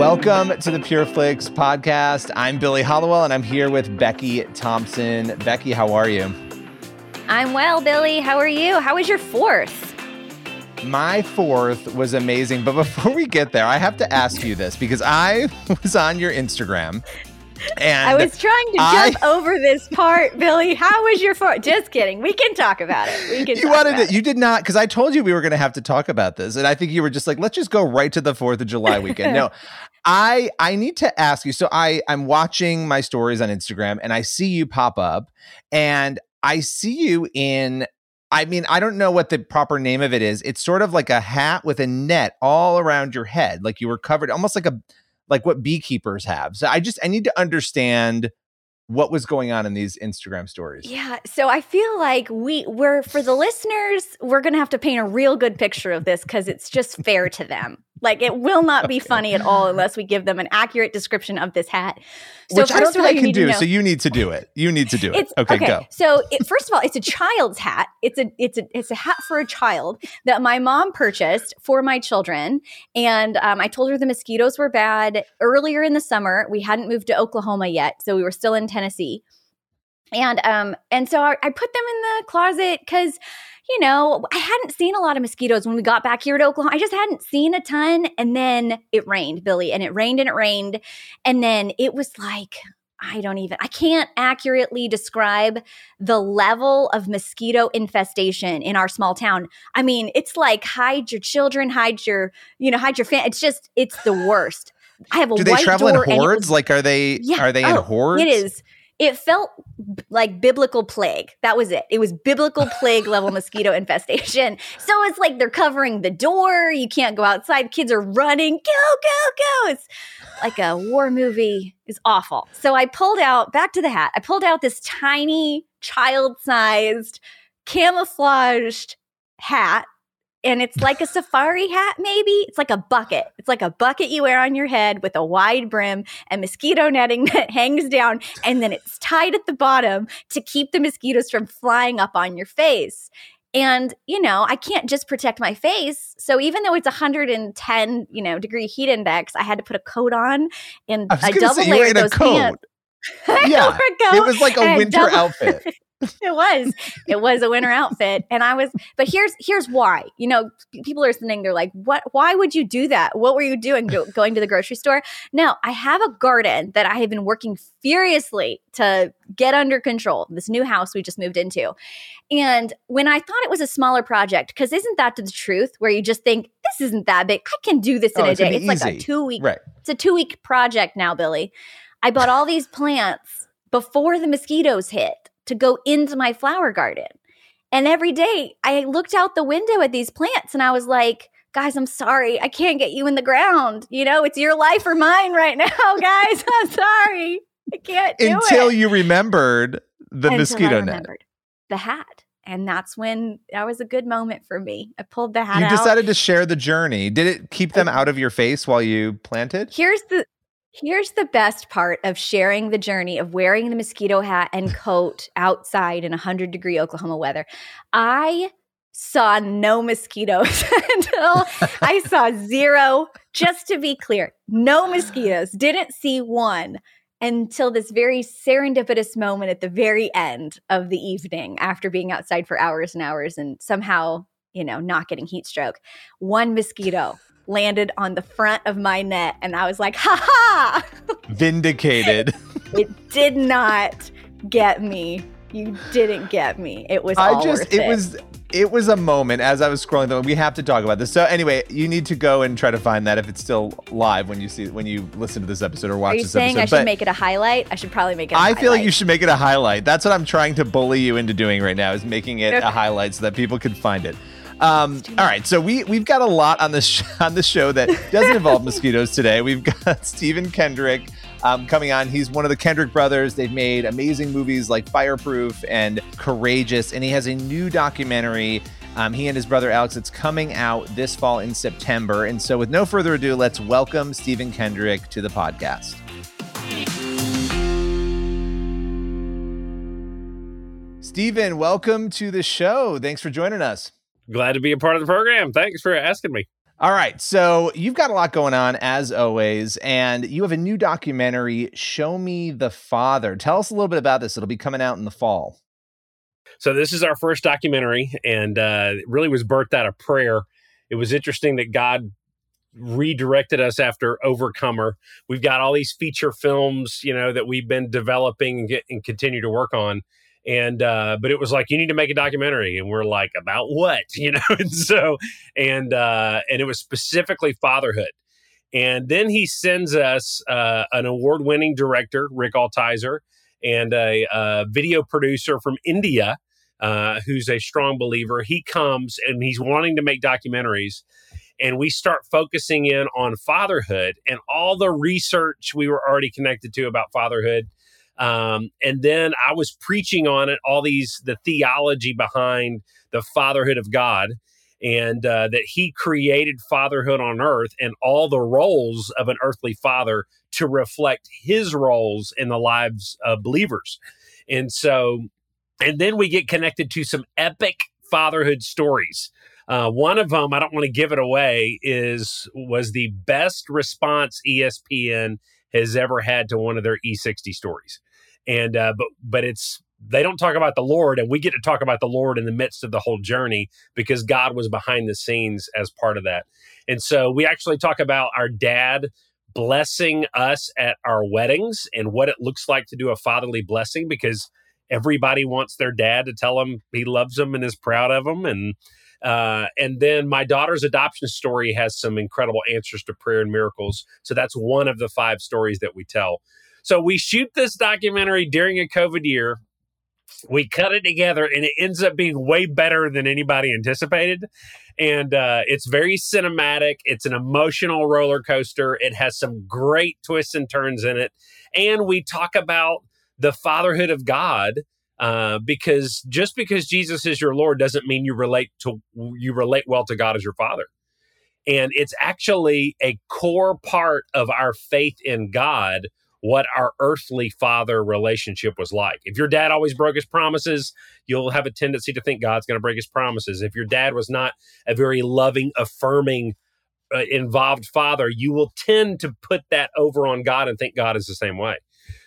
Welcome to the Pure PureFlix podcast. I'm Billy Hallowell and I'm here with Becky Thompson. Becky, how are you? I'm well, Billy. How are you? How was your fourth? My fourth was amazing. But before we get there, I have to ask you this because I was on your Instagram and I was trying to I, jump over this part, Billy. How was your fourth? Just kidding. We can talk about it. We can. You wanted it. You did not because I told you we were going to have to talk about this, and I think you were just like, let's just go right to the Fourth of July weekend. no, I I need to ask you. So I I'm watching my stories on Instagram, and I see you pop up, and I see you in I mean, I don't know what the proper name of it is. It's sort of like a hat with a net all around your head, like you were covered, almost like a like what beekeepers have. So I just I need to understand what was going on in these Instagram stories. Yeah, so I feel like we we're for the listeners, we're going to have to paint a real good picture of this cuz it's just fair to them. Like it will not be funny at all unless we give them an accurate description of this hat. So Which I don't think I can do. So you need to do it. You need to do it. Okay, okay, go. So it, first of all, it's a child's hat. It's a it's a it's a hat for a child that my mom purchased for my children. And um, I told her the mosquitoes were bad earlier in the summer. We hadn't moved to Oklahoma yet, so we were still in Tennessee. And um and so I, I put them in the closet because you know, I hadn't seen a lot of mosquitoes when we got back here to Oklahoma. I just hadn't seen a ton. And then it rained, Billy, and it rained and it rained. And then it was like, I don't even, I can't accurately describe the level of mosquito infestation in our small town. I mean, it's like hide your children, hide your, you know, hide your fan. It's just, it's the worst. I have a Do they travel in hordes? Was, like, are they, yeah, are they oh, in hordes? It is it felt like biblical plague. That was it. It was biblical plague level mosquito infestation. So it's like they're covering the door. You can't go outside. Kids are running. Go, go, go. It's like a war movie. It's awful. So I pulled out, back to the hat, I pulled out this tiny, child sized, camouflaged hat and it's like a safari hat maybe? It's like a bucket. It's like a bucket you wear on your head with a wide brim and mosquito netting that hangs down and then it's tied at the bottom to keep the mosquitoes from flying up on your face. And you know i can't just protect my face. So even though it's 110 you know degree heat index i had to put a coat on and I, double layered those pants. yeah, it was like a winter double- outfit. it was. It was a winter outfit and i was but here's here's why. You know people are listening they're like what why would you do that? What were you doing Go, going to the grocery store? No i have a garden that i have been working furiously to get under control this new house we just moved into. And when i thought it was a smaller project because isn't that the truth? Where you just think this isn't that big. I can do this in oh, a day. it's easy. like a two week right. it's a two week project now billy. I bought all these plants before the mosquitoes hit to go into my flower garden. And every day I looked out the window at these plants and I was like, guys, I'm sorry. I can't get you in the ground. You know, it's your life or mine right now, guys. I'm sorry. I can't do Until it. you remembered the Until mosquito net. The hat. And that's when that was a good moment for me. I pulled the hat You out. decided to share the journey. Did it keep them out of your face while you planted? Here's the Here's the best part of sharing the journey of wearing the mosquito hat and coat outside in 100 degree Oklahoma weather. I saw no mosquitoes until I saw zero. Just to be clear, no mosquitoes. Didn't see one until this very serendipitous moment at the very end of the evening after being outside for hours and hours and somehow, you know, not getting heat stroke. One mosquito landed on the front of my net and I was like, ha ha! Vindicated. it did not get me. You didn't get me. It was I just it, it was it was a moment as I was scrolling through. We have to talk about this. So anyway, you need to go and try to find that if it's still live when you see when you listen to this episode or watch Are you this saying episode. I should but make it a highlight? I should probably make it. I highlight. feel like you should make it a highlight. That's what I'm trying to bully you into doing right now is making it okay. a highlight so that people can find it. Um, all right, so we we've got a lot on the sh- on the show that doesn't involve mosquitoes today. We've got Stephen Kendrick um, coming on. He's one of the Kendrick brothers. They've made amazing movies like Fireproof and Courageous, and he has a new documentary. Um, he and his brother Alex. It's coming out this fall in September. And so, with no further ado, let's welcome Stephen Kendrick to the podcast. Stephen, welcome to the show. Thanks for joining us. Glad to be a part of the program. Thanks for asking me. All right. So you've got a lot going on as always, and you have a new documentary, Show Me the Father. Tell us a little bit about this. It'll be coming out in the fall. So this is our first documentary, and uh, it really was birthed out of prayer. It was interesting that God redirected us after Overcomer. We've got all these feature films, you know, that we've been developing and, get, and continue to work on and uh but it was like you need to make a documentary. And we're like about what? You know? And so and uh and it was specifically fatherhood. And then he sends us uh an award-winning director rick altizer and a, a video producer from india uh who's a strong believer. He comes and he's wanting to make documentaries. And we start focusing in on fatherhood and all the research we were already connected to about fatherhood um, and then I was preaching on it, all these, the theology behind the fatherhood of God and uh, that he created fatherhood on earth and all the roles of an earthly father to reflect his roles in the lives of believers. And so, and then we get connected to some epic fatherhood stories. Uh, one of them, I don't want to give it away, is was the best response ESPN has ever had to one of their E60 stories and uh, but but it's they don't talk about the Lord, and we get to talk about the Lord in the midst of the whole journey because God was behind the scenes as part of that. And so we actually talk about our dad blessing us at our weddings and what it looks like to do a fatherly blessing because everybody wants their dad to tell them he loves them and is proud of them and uh, and then my daughter's adoption story has some incredible answers to prayer and miracles. So that's one of the five stories that we tell so we shoot this documentary during a COVID year. We cut it together, and it ends up being way better than anybody anticipated. And uh, it's very cinematic. It's an emotional roller coaster. It has some great twists and turns in it. And we talk about the fatherhood of God uh, because just because Jesus is your Lord doesn't mean you relate to you relate well to God as your Father. And it's actually a core part of our faith in God what our earthly father relationship was like. If your dad always broke his promises, you'll have a tendency to think God's going to break his promises. If your dad was not a very loving, affirming, uh, involved father, you will tend to put that over on God and think God is the same way.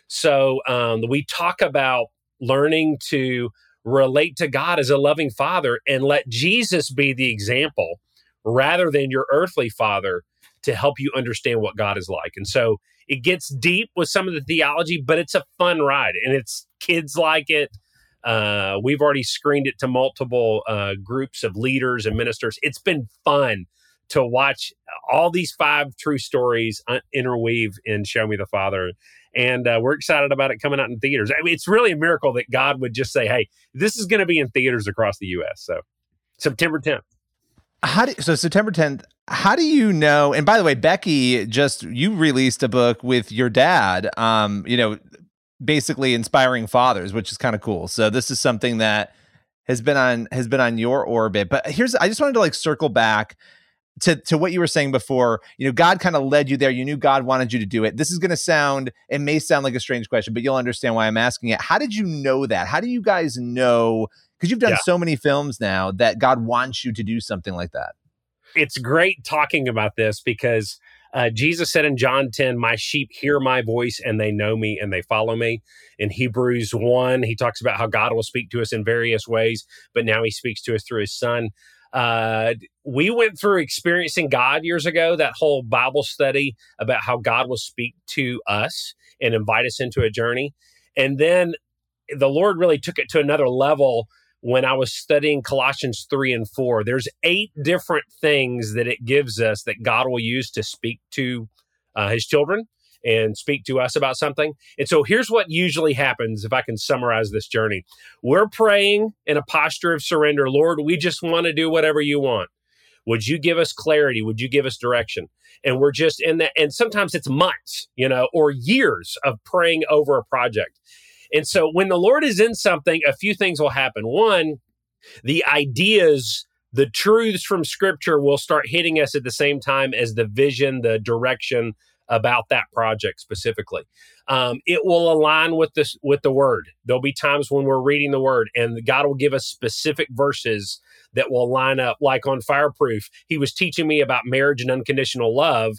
So um, we talk about learning to relate to God as a loving father and let Jesus be the example rather than your earthly father to help you understand what God is like. And so it gets deep with some of the theology, but it's a fun ride and it's kids like it. Uh, we've already screened it to multiple uh, groups of leaders and ministers. It's been fun to watch all these five true stories uh, interweave in Show Me the Father. And uh, we're excited about it coming out in theaters. I mean, it's really a miracle that God would just say, hey, this is going to be in theaters across the U.S. So September 10th. How do, so September 10th, how do you know? And by the way, Becky just you released a book with your dad. Um, you know, basically inspiring fathers, which is kind of cool. So this is something that has been on has been on your orbit. But here's I just wanted to like circle back to to what you were saying before. You know, God kind of led you there. You knew God wanted you to do it. This is going to sound it may sound like a strange question, but you'll understand why I'm asking it. How did you know that? How do you guys know because you've done yeah. so many films now that God wants you to do something like that? It's great talking about this because uh, Jesus said in John 10, My sheep hear my voice and they know me and they follow me. In Hebrews 1, he talks about how God will speak to us in various ways, but now he speaks to us through his son. Uh, we went through experiencing God years ago, that whole Bible study about how God will speak to us and invite us into a journey. And then the Lord really took it to another level when I was studying Colossians 3 and 4. There's eight different things that it gives us that God will use to speak to uh, his children and speak to us about something. And so here's what usually happens if I can summarize this journey. We're praying in a posture of surrender. Lord, we just want to do whatever you want. Would you give us clarity? Would you give us direction? And we're just in that. And sometimes it's months, you know, or years of praying over a project. And so when the Lord is in something, a few things will happen. One, the ideas, the truths from scripture will start hitting us at the same time as the vision, the direction about that project specifically. Um, it will align with this with the word. There'll be times when we're reading the word and God will give us specific verses that will line up. Like on Fireproof, he was teaching me about marriage and unconditional love.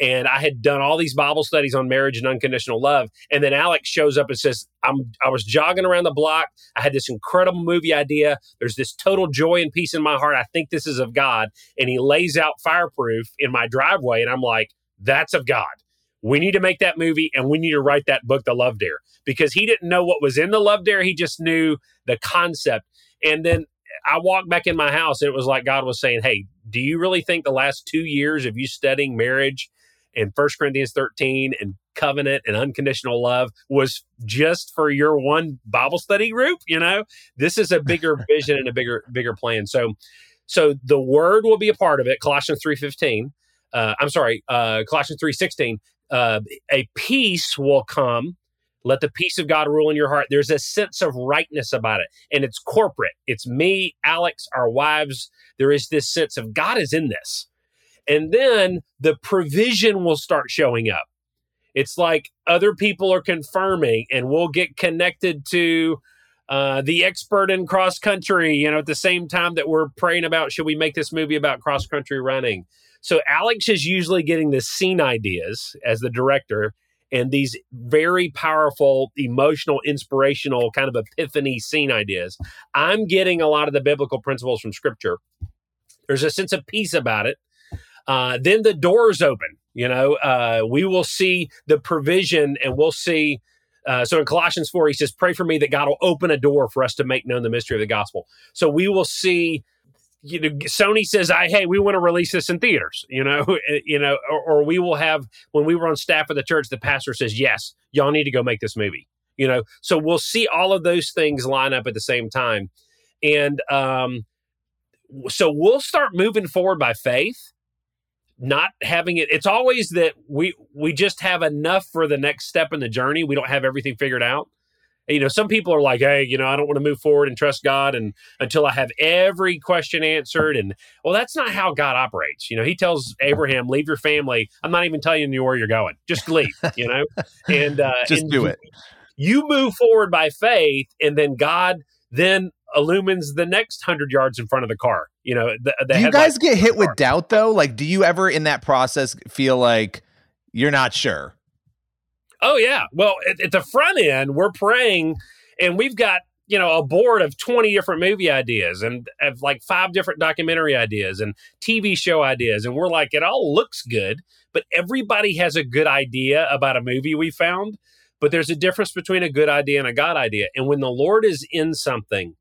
And I had done all these Bible studies on marriage and unconditional love. And then Alex shows up and says, I'm I was jogging around the block. I had this incredible movie idea. There's this total joy and peace in my heart. I think this is of God. And he lays out fireproof in my driveway. And I'm like, that's of God. We need to make that movie and we need to write that book, The Love Dare, because he didn't know what was in the Love Dare. He just knew the concept. And then I walked back in my house and it was like God was saying, Hey, do you really think the last two years of you studying marriage and First Corinthians 13 and covenant and unconditional love was just for your one Bible study group? You know, this is a bigger vision and a bigger, bigger plan. So, so the word will be a part of it. Colossians 3.15. Uh, I'm sorry, uh, Colossians 3.16. Uh, a peace will come let the peace of God rule in your heart. There's a sense of rightness about it, and it's corporate. It's me, Alex, our wives. There is this sense of God is in this. And then the provision will start showing up. It's like other people are confirming, and we'll get connected to uh, the expert in cross country, you know, at the same time that we're praying about should we make this movie about cross country running. So Alex is usually getting the scene ideas as the director and these very powerful, emotional, inspirational kind of epiphany scene ideas. I'm getting a lot of the biblical principles from scripture. There's a sense of peace about it. Uh, then the doors open. You know, uh, we will see the provision and we'll see. Uh, so in Colossians 4, he says, Pray for me that God will open a door for us to make known the mystery of the gospel. So we will see you know sony says i hey we want to release this in theaters you know eh, you know or, or, we will have when we were on staff at the church the pastor says yes y'all need to go make this movie you know so we'll see all of those things line up at the same time and um so we'll start moving forward by faith not having it it's always that we we just have enough for the next step in the journey we don't have everything figured out you know, some people are like, hey, you know, I don't want to move forward and trust God and until I have every question answered. And well, that's not how God operates. You know, he tells Abraham, leave your family. I'm not even telling you where you're going. Just leave, you know, and uh, just and do it. You move forward by faith, and then God then illumines the next hundred yards in front of the car. You know, the, the do you guys get hit with doubt though? Like, do you ever in that process feel like you're not sure? Oh yeah. Well, at, at the front end, we're praying, and we've got you know a board of 20 different movie ideas and of like five different documentary ideas and tv show ideas and we're like it all looks good but everybody has a good idea about a movie we found but there's a difference between a good idea and a god idea and when the lord is in something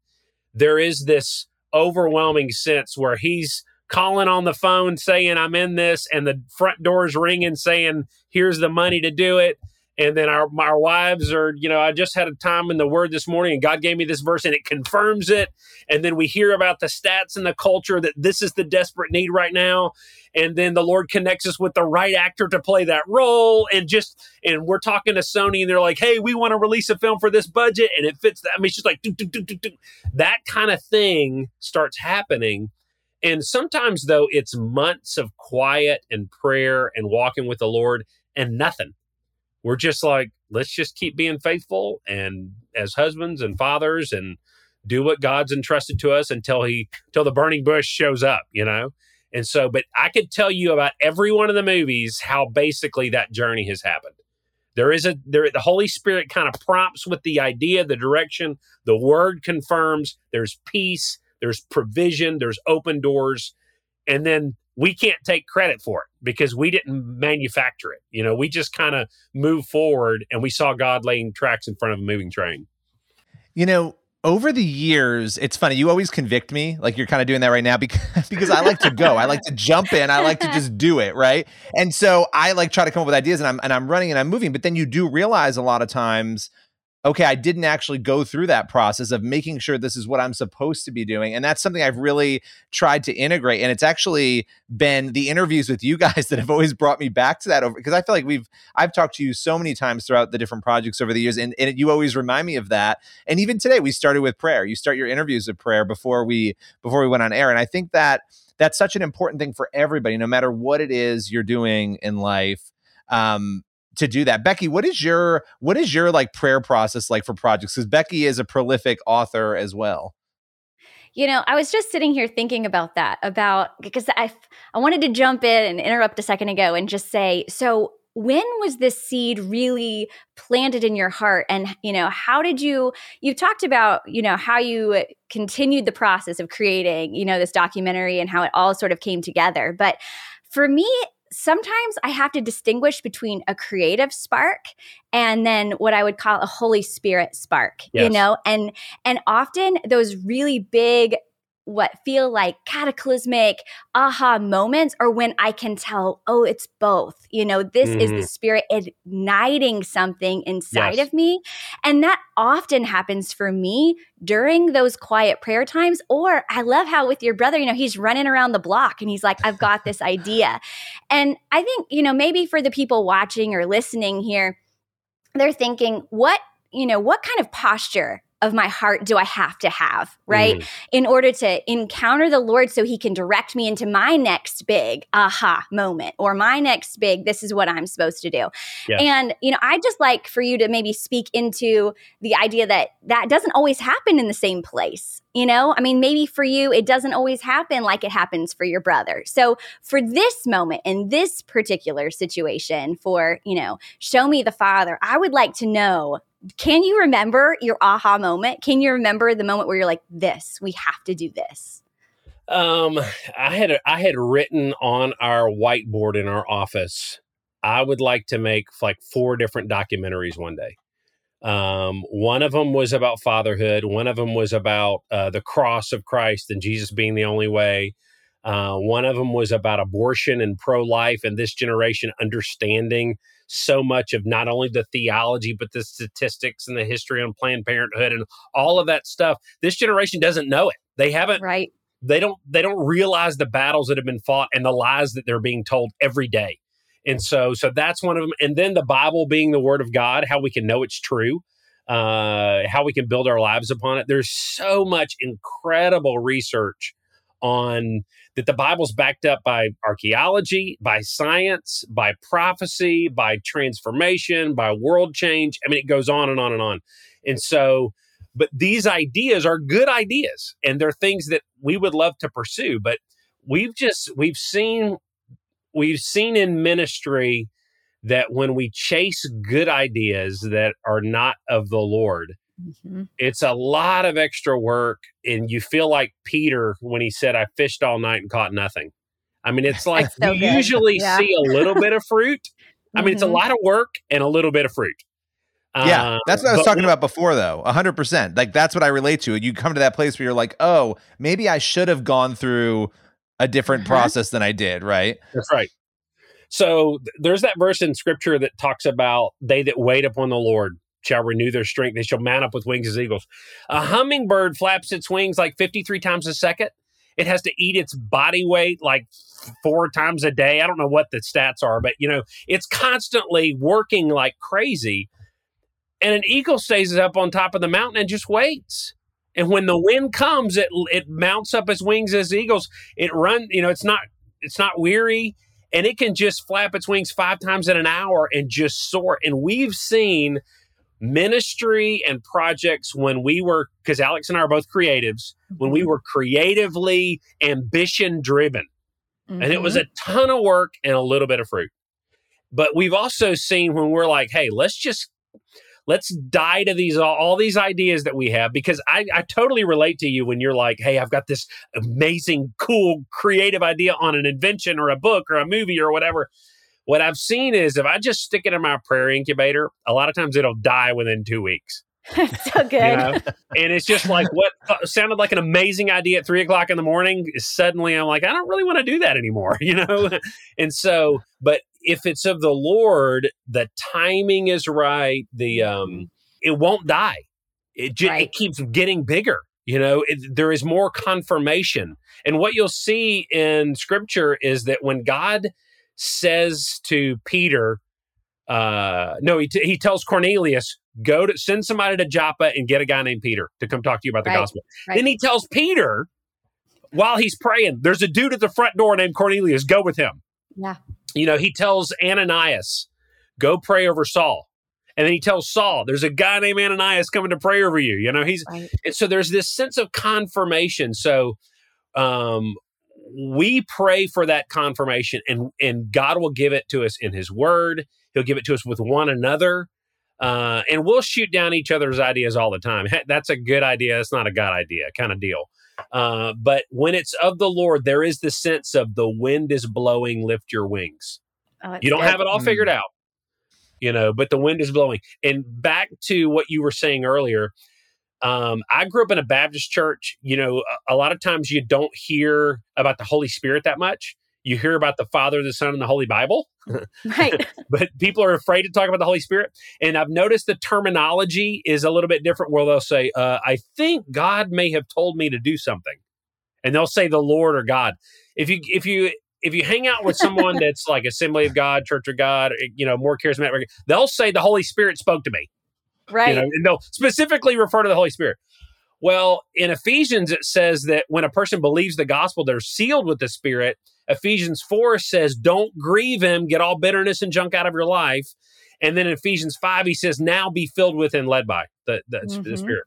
there is this overwhelming sense where he's calling on the phone saying i'm in this and the front door's ringing saying here's the money to do it and then our our wives are you know i just had a time in the word this morning and god gave me this verse and it confirms it. And then we hear about the stats and the culture that this is the desperate need right now. And then the lord connects us with the right actor to play that role. And just and we're talking to sony and they're like hey we want to release a film for this budget and it fits that. I mean it's just like doo, doo, doo, that kind of thing starts happening. And sometimes though it's months of quiet and prayer and walking with the lord and nothing we're just like, let's just keep being faithful and as husbands and fathers and do what God's entrusted to us until he until the burning bush shows up, you know? And so, but I could tell you about every one of the movies how basically that journey has happened. There is a there the Holy Spirit kind of prompts with the idea, the direction, the word confirms, there's peace, there's provision, there's open doors, and then we can't take credit for it because we didn't manufacture it. You know, we just kind of moved forward and we saw God laying tracks in front of a moving train. You know, over the years, it's funny. You always convict me, like you're kind of doing that right now, because because I like to go, I like to jump in, I like to just do it, right? And so I like try to come up with ideas, and I'm and I'm running and I'm moving. But then you do realize a lot of times okay, I didn't actually go through that process of making sure this is what I'm supposed to be doing. And that's something I've really tried to integrate. And it's actually been the interviews with you guys that have always brought me back to that over because I feel like we've I've talked to you so many times throughout the different projects over the years, and, and you always remind me of that. And even today, we started with prayer. You start your interviews with prayer before we before we went on air. And I think that that's such an important thing for everybody, no matter what it is you're doing in life. Um, to do that. Becky, what is your what is your like prayer process like for projects? Because Becky is a prolific author as well. You know, I was just sitting here thinking about that, about because I I wanted to jump in and interrupt a second ago and just say, so when was this seed really planted in your heart and you know how did you you've talked about you know how you continued the process of creating you know this documentary and how it all sort of came together but for me sometimes I have to distinguish between a creative spark and then what I would call a Holy Spirit spark, yes. you know, and and often those really big what feel like cataclysmic aha moments or when I can tell, oh, it's both. You know, this mm-hmm. is the mm-hmm. spirit igniting something inside yes. of me. And that often happens for me during those quiet prayer times. Or I love how with your brother, you know, he's running around the block and he's like, I've got this idea. And I think, you know, maybe for the people watching or listening here, they're thinking, what, you know, what kind of posture of my heart do I have to have, right? Mm. In order to encounter the Lord so he can direct me into my next big aha moment or my next big, this is what I'm supposed to do. Yeah. And, you know, I just like for you to maybe speak into the idea that that doesn't always happen in the same place. You know, I mean, maybe for you, it doesn't always happen like it happens for your brother. So, for this moment in this particular situation, for, you know, show me the Father, I would like to know can you remember your aha moment? Can you remember the moment where you're like, this, we have to do this? Um, I had I had written on our whiteboard in our office. I would like to make like four different documentaries one day. Um, one of them was about fatherhood. One of them was about uh, the cross of Christ and Jesus being the only way. Uh, one of them was about abortion and pro life and this generation understanding so much of not only the theology, but the statistics and the history on Planned Parenthood and all of that stuff. This generation doesn't know it. They haven't. Right. They don't. They don't realize the battles that have been fought and the lies that they're being told every day. And so, so that's one of them. And then the Bible being the Word of God, how we can know it's true, uh, how we can build our lives upon it. There's so much incredible research on that the Bible's backed up by archaeology, by science, by prophecy, by transformation, by world change. I mean, it goes on and on and on. And so, but these ideas are good ideas and they're things that we would love to pursue. But we've just, we've seen, we've seen in ministry that when we chase good ideas that are not of the Lord, Mm-hmm. It's a lot of extra work, and you feel like Peter when he said, "I fished all night and caught nothing." I mean, it's like so you good. usually yeah. see a little bit of fruit. I mean, mm-hmm. it's a mm-hmm. lot of work and a little bit of fruit. Yeah, uh, that's what I was talking about before, though. hundred percent. Like that's what I relate to. You come to that place where you're like, "Oh, maybe I should have gone through a different uh-huh. process than I did." Right. That's right. So there's that verse in Scripture that talks about they that wait upon the Lord shall renew their strength. They shall mount up with wings as eagles. A hummingbird flaps its wings like 53 times a second. It has to eat its body weight like four times a day. I don't know what the stats are, but you know, it's constantly working like crazy. And an eagle stays up on top of the mountain and just waits. And when the wind comes, it it mounts up its wings as eagles. It run, you know, it's not it's not weary and it can just flap its wings five times in an hour and just soar. And we've seen ministry and projects when we were because Alex and I are both creatives when we mm-hmm. were creatively ambition driven mm-hmm. and it was mm-hmm. a ton of work and a little bit of fruit but we've also seen when we're like hey let's just let's die to these all, all these ideas that we have because I, I totally relate to you when you're like hey i've got this amazing cool creative idea on an invention or a book or a movie or whatever what I've seen is if I just stick it in my prayer incubator, a lot of times it'll die within two weeks. so good. You know? and it's just like what sounded like an amazing idea at three o'clock in the morning. Suddenly I'm like, I don't really want to do that anymore, you know? and so, but if it's of the Lord, the timing is right. The, um, it won't die. It just, right. it keeps getting bigger. You know, it, there is more confirmation. And what you'll see in scripture is that when God says to Peter, uh, no, he, t- he tells Cornelius, go to send somebody to Joppa and get a guy named Peter to come talk to you about the right. gospel. Right. Then he tells Peter, while he's praying, there's a dude at the front door named Cornelius, go with him. Yeah. You know, he tells Ananias, go pray over Saul. And then he tells Saul, there's a guy named Ananias coming to pray over you. You know, he's, right. and so there's this sense of confirmation. So, um, we pray for that confirmation and, and God will give it to us in his word. He'll give it to us with one another. Uh, and we'll shoot down each other's ideas all the time. That's a good idea. That's not a God idea kind of deal. Uh, but when it's of the Lord, there is the sense of the wind is blowing, lift your wings. Oh, you don't good. have it all figured mm. out, you know, but the wind is blowing. And back to what you were saying earlier, um, I grew up in a Baptist church. You know, a, a, lot of times you don't hear about the Holy Spirit that much. You hear about the Father, the Son, and the Holy Bible. right. but people are afraid to talk about the Holy Spirit. And I've noticed the terminology is a little bit different where they'll say, uh, I think God may have told me to do something. And they'll say the Lord or God. If you, if you, if you hang out with someone that's like Assembly of God, Church of God, you know, more charismatic, they'll say the Holy Spirit spoke to me. Right. You know, and they'll specifically refer to the Holy Spirit. Well, in Ephesians, it says that when a person believes the gospel, they're sealed with the Spirit. Ephesians 4 says, don't grieve him, get all bitterness and junk out of your life. And then in Ephesians 5, he says, now be filled with and led by the, the, mm-hmm. the Spirit.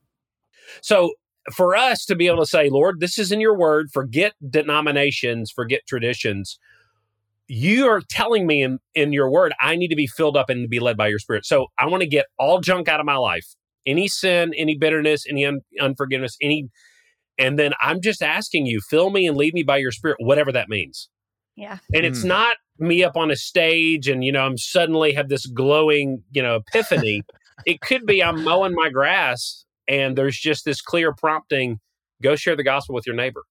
So for us to be able to say, Lord, this is in your word, forget denominations, forget traditions. You are telling me in, in your word, I need to be filled up and be led by your spirit. So I want to get all junk out of my life any sin, any bitterness, any un- unforgiveness, any. And then I'm just asking you, fill me and lead me by your spirit, whatever that means. Yeah. And it's mm. not me up on a stage and, you know, I'm suddenly have this glowing, you know, epiphany. it could be I'm mowing my grass and there's just this clear prompting go share the gospel with your neighbor.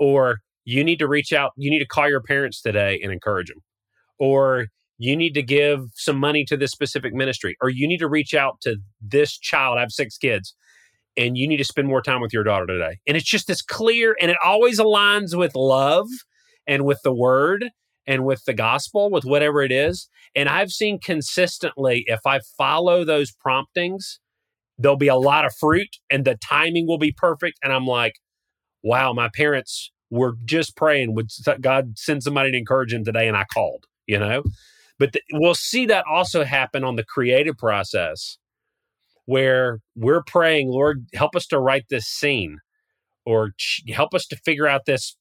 Or you need to reach out, you need to call your parents today and encourage them. Or you need to give some money to this specific ministry or you need to reach out to this child i have six kids and you need to spend more time with your daughter today. And it's just this clear and it always aligns with love and with the word and with the gospel with whatever it is. And i've seen consistently if i follow those promptings there'll be a lot of fruit and the timing will be perfect. And i'm like wow my parents were just praying would god send somebody to encourage him today and i called you know? But we'll see that also happen on the creative process where we're praying, Lord, help us to write this scene or help us to figure out this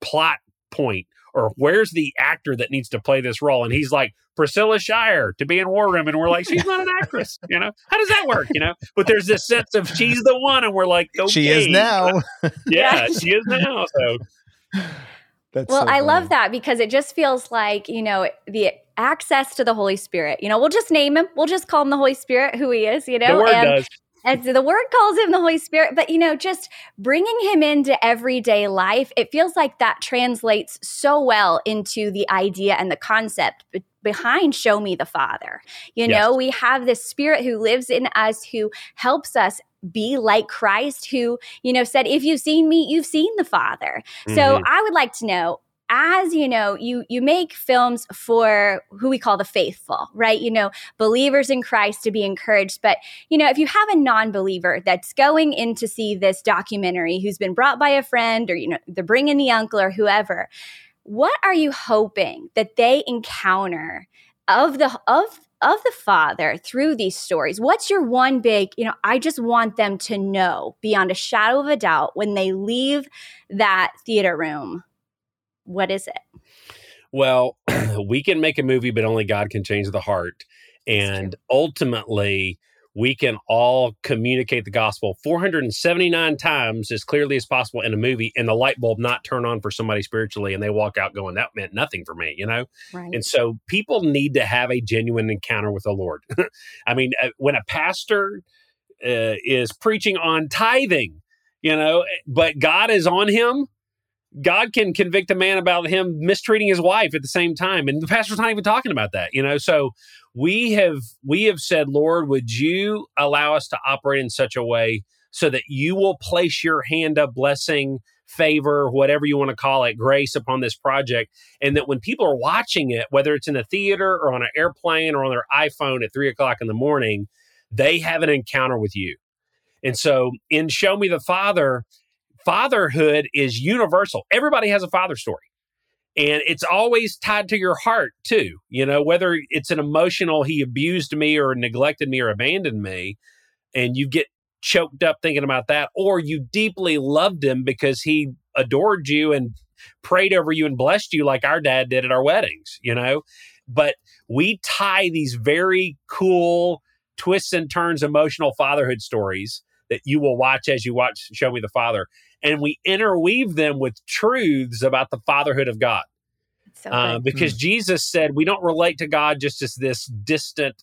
plot point or where's the actor that needs to play this role? And he's like, Priscilla Shirer to be in War Room. And we're like, she's not an actress, you know? How does that work, you know? But there's this sense of she's the one. And we're like, okay. She is now. yeah, she is now. So. That's well, so I love that because it just feels like, you know, the access to the Holy Spirit. You know, we'll just name him. We'll just call him the Holy Spirit, who he is, you know. The word and, does. As the word calls him the Holy Spirit, but you know, just bringing him into everyday life, it feels like that translates so well into the idea and the concept behind show me the father you yes. know we have this spirit who lives in us who helps us be like Christ, who, you know, said, If you've seen me, you've seen the Father. Mm-hmm. So I would like to know as you know you you make films for who we call the faithful right? You know believers in christ to be encouraged. But you know if you have a non-believer that's going in to see this documentary who's been brought by a friend or you know they're bringing the uncle or whoever what are you hoping that they encounter of the of of the father through these stories? What's your one big you know i just want them to know beyond a shadow of a doubt when they leave that theater room what is it? Well, we can make a movie, but only God can change the heart. And ultimately, we can all communicate the gospel 479 times as clearly as possible in a movie and the light bulb not turn on for somebody spiritually and they walk out going that meant nothing for me you know right. and so people need to have a genuine encounter with the lord i mean uh, when a pastor uh, is preaching on tithing you know but god is on him God can convict a man about him mistreating his wife at the same time. And the pastor's not even talking about that, you know? So we have we have said, Lord, would you allow us to operate in such a way so that you will place your hand of blessing, favor, whatever you want to call it, grace upon this project. And that when people are watching it, whether it's in a theater or on an airplane or on their iPhone at three o'clock in the morning, they have an encounter with you. And so in Show Me the Father, fatherhood is universal. Everybody has a father story. And it's always tied to your heart, too. You know, whether it's an emotional, he abused me or neglected me or abandoned me, and you get choked up thinking about that, or you deeply loved him because he adored you and prayed over you and blessed you like our dad did at our weddings, you know? But we tie these very cool twists and turns emotional fatherhood stories that you will watch as you watch Show Me the Father. And we interweave them with truths about the fatherhood of God. So uh, because mm. Jesus said we don't relate to God just as this distant,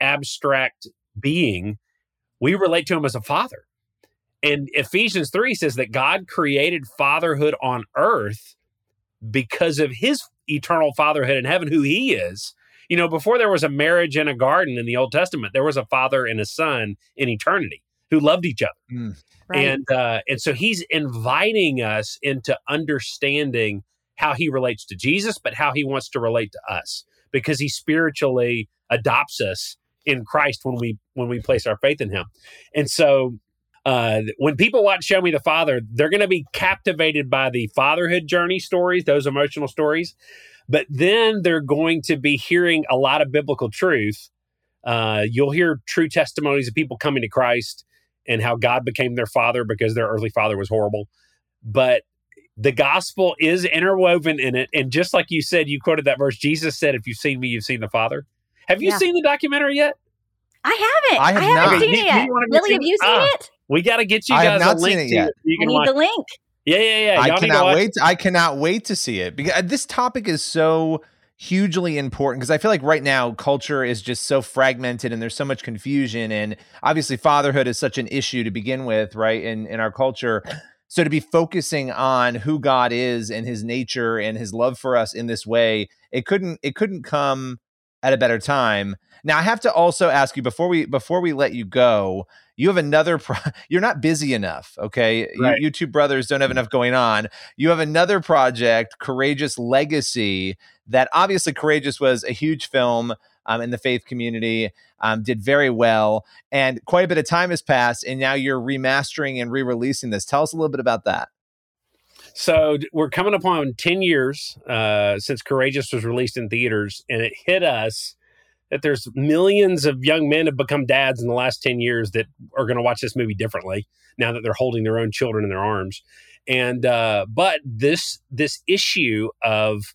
abstract being. We relate to him as a father. And Ephesians 3 says that God created fatherhood on earth because of his eternal fatherhood in heaven, who he is. You know, before there was a marriage in a garden in the Old Testament, there was a father and a son in eternity who loved each other. Mm, right. And uh, and so he's inviting us into understanding how he relates to Jesus, but how he wants to relate to us because he spiritually adopts us in Christ when we when we place our faith in him. And so uh, when people watch Show Me the Father, they're going to be captivated by the fatherhood journey stories, those emotional stories. But then they're going to be hearing a lot of biblical truth. Uh, you'll hear true testimonies of people coming to Christ and how God became their father because their earthly father was horrible. But the gospel is interwoven in it. And just like you said, you quoted that verse, Jesus said, If you've seen me, you've seen the Father. Have you yeah. seen the documentary yet? I haven't. I, have I haven't not. seen it yet. Billy, have you seen ah, it? We got to get you guys a link to it. You can I need watch. the link. Yeah, yeah, yeah. Y'all I cannot wait. To, I cannot wait to see it because uh, this topic is so hugely important because I feel like right now culture is just so fragmented and there's so much confusion and obviously fatherhood is such an issue to begin with, right? In in our culture. So to be focusing on who God is and his nature and his love for us in this way, it couldn't it couldn't come at a better time. Now I have to also ask you before we before we let you go, you have another pro- you're not busy enough okay? Right. you, you two brothers don't have enough going on. You have another project courageous legacy that obviously courageous was a huge film um, in the faith community um, did very well and quite a bit of time has passed and now you're remastering and re-releasing this. Tell us a little bit about that. So we're coming upon 10 years uh, since courageous was released in theaters and it hit us that there's millions of young men have become dads in the last 10 years that are going to watch this movie differently now that they're holding their own children in their arms. And uh, but this this issue of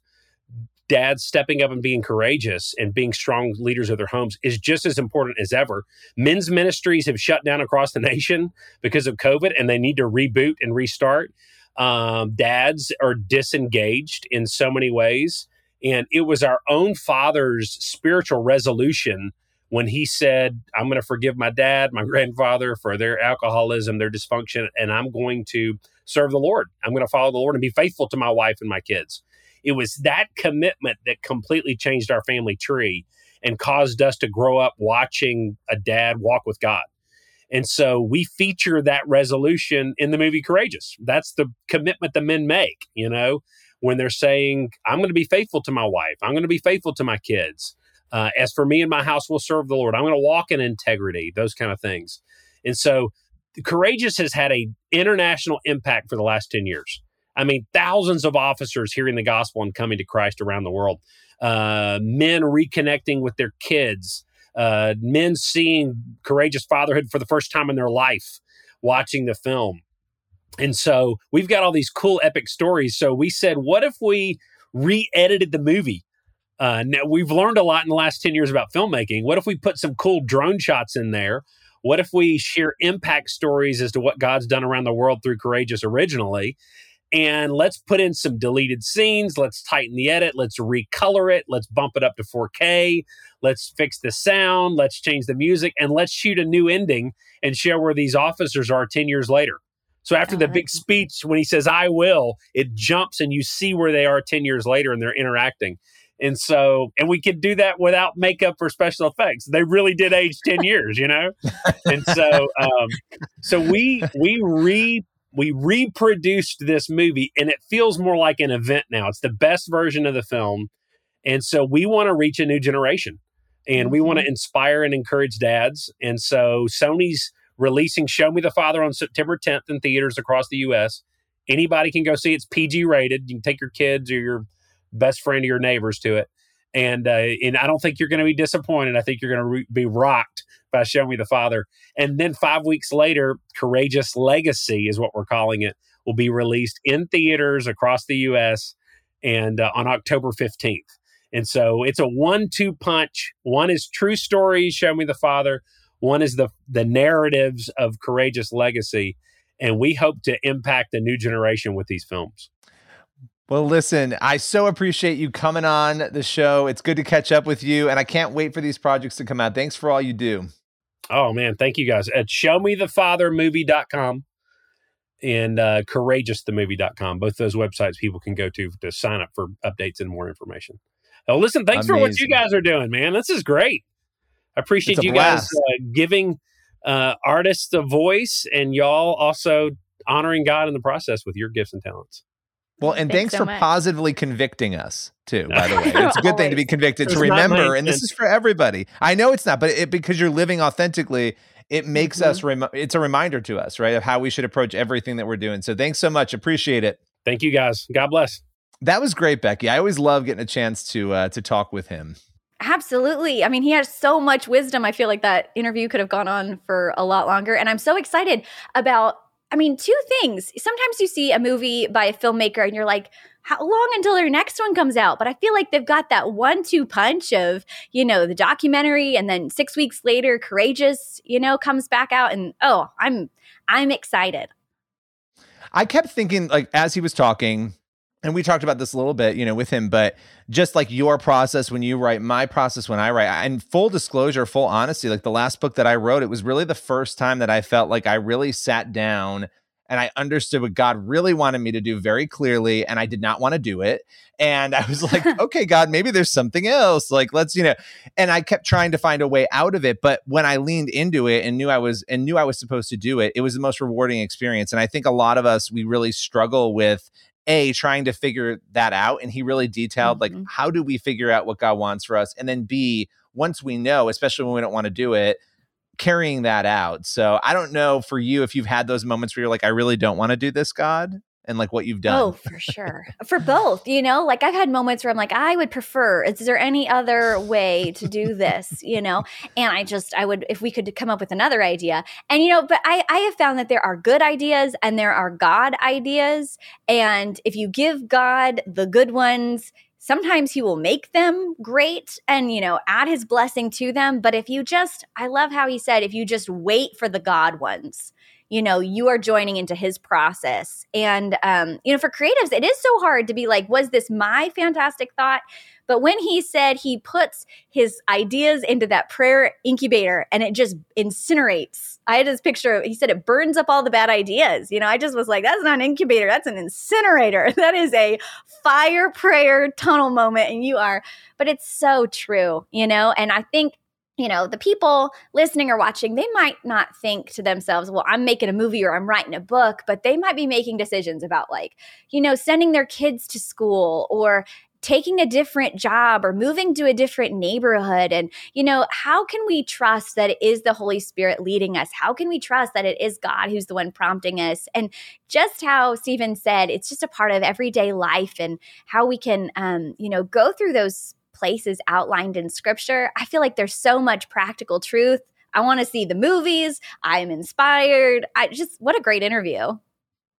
dads stepping up and being courageous and being strong leaders of their homes is just as important as ever. Men's ministries have shut down across the nation because of covid and they need to reboot and restart. Um, dads are disengaged in so many ways and it was our own father's spiritual resolution when he said, I'm going to forgive my dad, my grandfather for their alcoholism, their dysfunction, and I'm going to serve the Lord. I'm going to follow the Lord and be faithful to my wife and my kids. It was that commitment that completely changed our family tree and caused us to grow up watching a dad walk with God. And so we feature that resolution in the movie Courageous. That's the commitment the men make, you know when they're saying, I'm going to be faithful to my wife, I'm going to be faithful to my kids. Uh, as for me and my house, we'll serve the Lord. I'm going to walk in integrity, those kind of things. And so, Courageous has had a international impact for the last 10 years. I mean, thousands of officers hearing the gospel and coming to Christ around the world, uh, men reconnecting with their kids, uh, men seeing courageous fatherhood for the first time in their life, watching the film. And so we've got all these cool epic stories. So we said, what if we re edited the movie? Uh, now we've learned a lot in the last 10 years about filmmaking. What if we put some cool drone shots in there? What if we share impact stories as to what God's done around the world through Courageous originally? And let's put in some deleted scenes. Let's tighten the edit. Let's recolor it. Let's bump it up to 4K. Let's fix the sound. Let's change the music. And let's shoot a new ending and show where these officers are 10 years later. So after the big speech, when he says, I will, it jumps and you see where they are 10 years later and they're interacting. And so, and we could do that without makeup or special effects. They really did age 10 years, you know? And so, um, so we, we re, we reproduced this movie and it feels more like an event now. It's the best version of the film. And so we want to reach a new generation and we want to mm-hmm. inspire and encourage dads. And so Sony's releasing Show Me the Father on September 10th in theaters across the U.S. Anybody can go see. It's PG rated. You can take your kids or your best friend or your neighbors to it. And uh, and I don't think you're going to be disappointed. I think you're going to re- be rocked by Show Me the Father. And then five weeks later, Courageous Legacy is what we're calling it, will be released in theaters across the U.S. and uh, on October 15th. And so it's a one-two punch. One is true stories, Show Me the Father. One is the the narratives of Courageous Legacy, and we hope to impact a new generation with these films. Well, listen, I so appreciate you coming on the show. It's good to catch up with you, and I can't wait for these projects to come out. Thanks for all you do. Oh, man. Thank you guys. At showmethefathermovie.com and uh, courageousthemovie.com. Both those websites people can go to to sign up for updates and more information. Oh, listen, thanks Amazing. for what you guys are doing, man. This is great. I appreciate you blast. guys uh, giving uh, artists a voice and y'all also honoring God in the process with your gifts and talents. Well, and thanks, thanks so for much. positively convicting us too. By the way, it's a good thing to be convicted to remember, and this is for everybody. I know it's not, but it, because you're living authentically, it makes mm-hmm. us. Rem- it's a reminder to us, right, of how we should approach everything that we're doing. So, thanks so much. Appreciate it. Thank you, guys. God bless. That was great, Becky. I always love getting a chance to uh, to talk with him. Absolutely. I mean, he has so much wisdom. I feel like that interview could have gone on for a lot longer. And I'm so excited about I mean, two things. Sometimes you see a movie by a filmmaker and you're like, how long until their next one comes out? But I feel like they've got that one two punch of, you know, the documentary and then 6 weeks later Courageous, you know, comes back out and oh, I'm I'm excited. I kept thinking like as he was talking, and we talked about this a little bit, you know, with him, but just like your process when you write, my process when I write, and full disclosure, full honesty, like the last book that I wrote, it was really the first time that I felt like I really sat down and I understood what God really wanted me to do very clearly, and I did not want to do it. And I was like, okay, God, maybe there's something else. Like, let's, you know, and I kept trying to find a way out of it. But when I leaned into it and knew I was and knew I was supposed to do it, it was the most rewarding experience. And I think a lot of us we really struggle with a trying to figure that out and he really detailed mm-hmm. like how do we figure out what god wants for us? And then b once we know especially when we don't want to do it carrying that out. So i don't know for you if you've had those moments where you're like i really don't want to do this god and like what you've oh, done. Oh, for sure. for both, you know, like I've had moments where I'm like, I would prefer, is there any other way to do this, you know? And I just, I would, if we could come up with another idea. And, you know, but I, I have found that there are good ideas and there are God ideas. And if you give God the good ones, sometimes he will make them great and you know add his blessing to them but if you just i love how he said if you just wait for the god ones you know you are joining into his process. And um, you know for creatives it is so hard to be like was this my fantastic thought? But when he said he puts his ideas into that prayer incubator and it just incinerates i had this picture he said it burns up all the bad ideas. You know i just was like that's not an incubator that's an incinerator. That is a fire prayer tunnel moment and you are. But it's so true you know? And i think you know, the people listening or watching, they might not think to themselves, well, I'm making a movie or I'm writing a book, but they might be making decisions about, like, you know, sending their kids to school or taking a different job or moving to a different neighborhood. And, you know, how can we trust that it is the Holy Spirit leading us? How can we trust that it is God who's the one prompting us? And just how Stephen said, it's just a part of everyday life and how we can, um, you know, go through those places outlined in scripture, I feel like there's so much practical truth. I want to see the movies. I'm inspired. I just, what a great interview.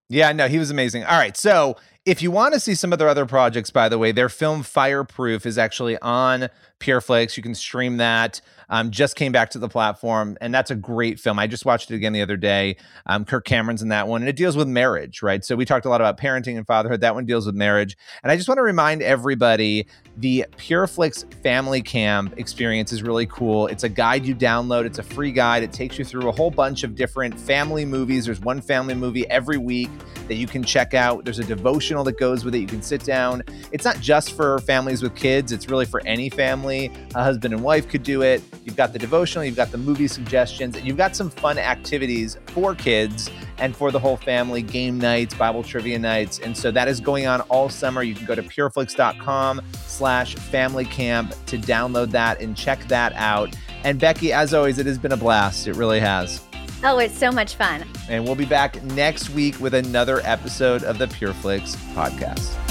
Yeah, no, he was amazing. All right. So if you want to see some of their other projects, by the way, their film Fireproof is actually on PureFlix. You can stream that. Um, just came back to the platform, and that's a great film. I just watched it again the other day. Um, Kirk Cameron's in that one, and it deals with marriage, right? So we talked a lot about parenting and fatherhood. That one deals with marriage, and I just want to remind everybody the PureFlix Family Camp experience is really cool. It's a guide you download. It's a free guide. It takes you through a whole bunch of different family movies. There's one family movie every week that you can check out. There's a devotional that goes with it. You can sit down. It's not just for families with kids. It's really for any family. A husband and wife could do it. You've got the devotional, you've got the movie suggestions, and you've got some fun activities for kids and for the whole family game nights, Bible trivia nights. And so that is going on all summer. You can go to pureflix.com slash family camp to download that and check that out. And Becky, as always, it has been a blast. It really has. Oh, it's so much fun. And we'll be back next week with another episode of the PureFlix podcast.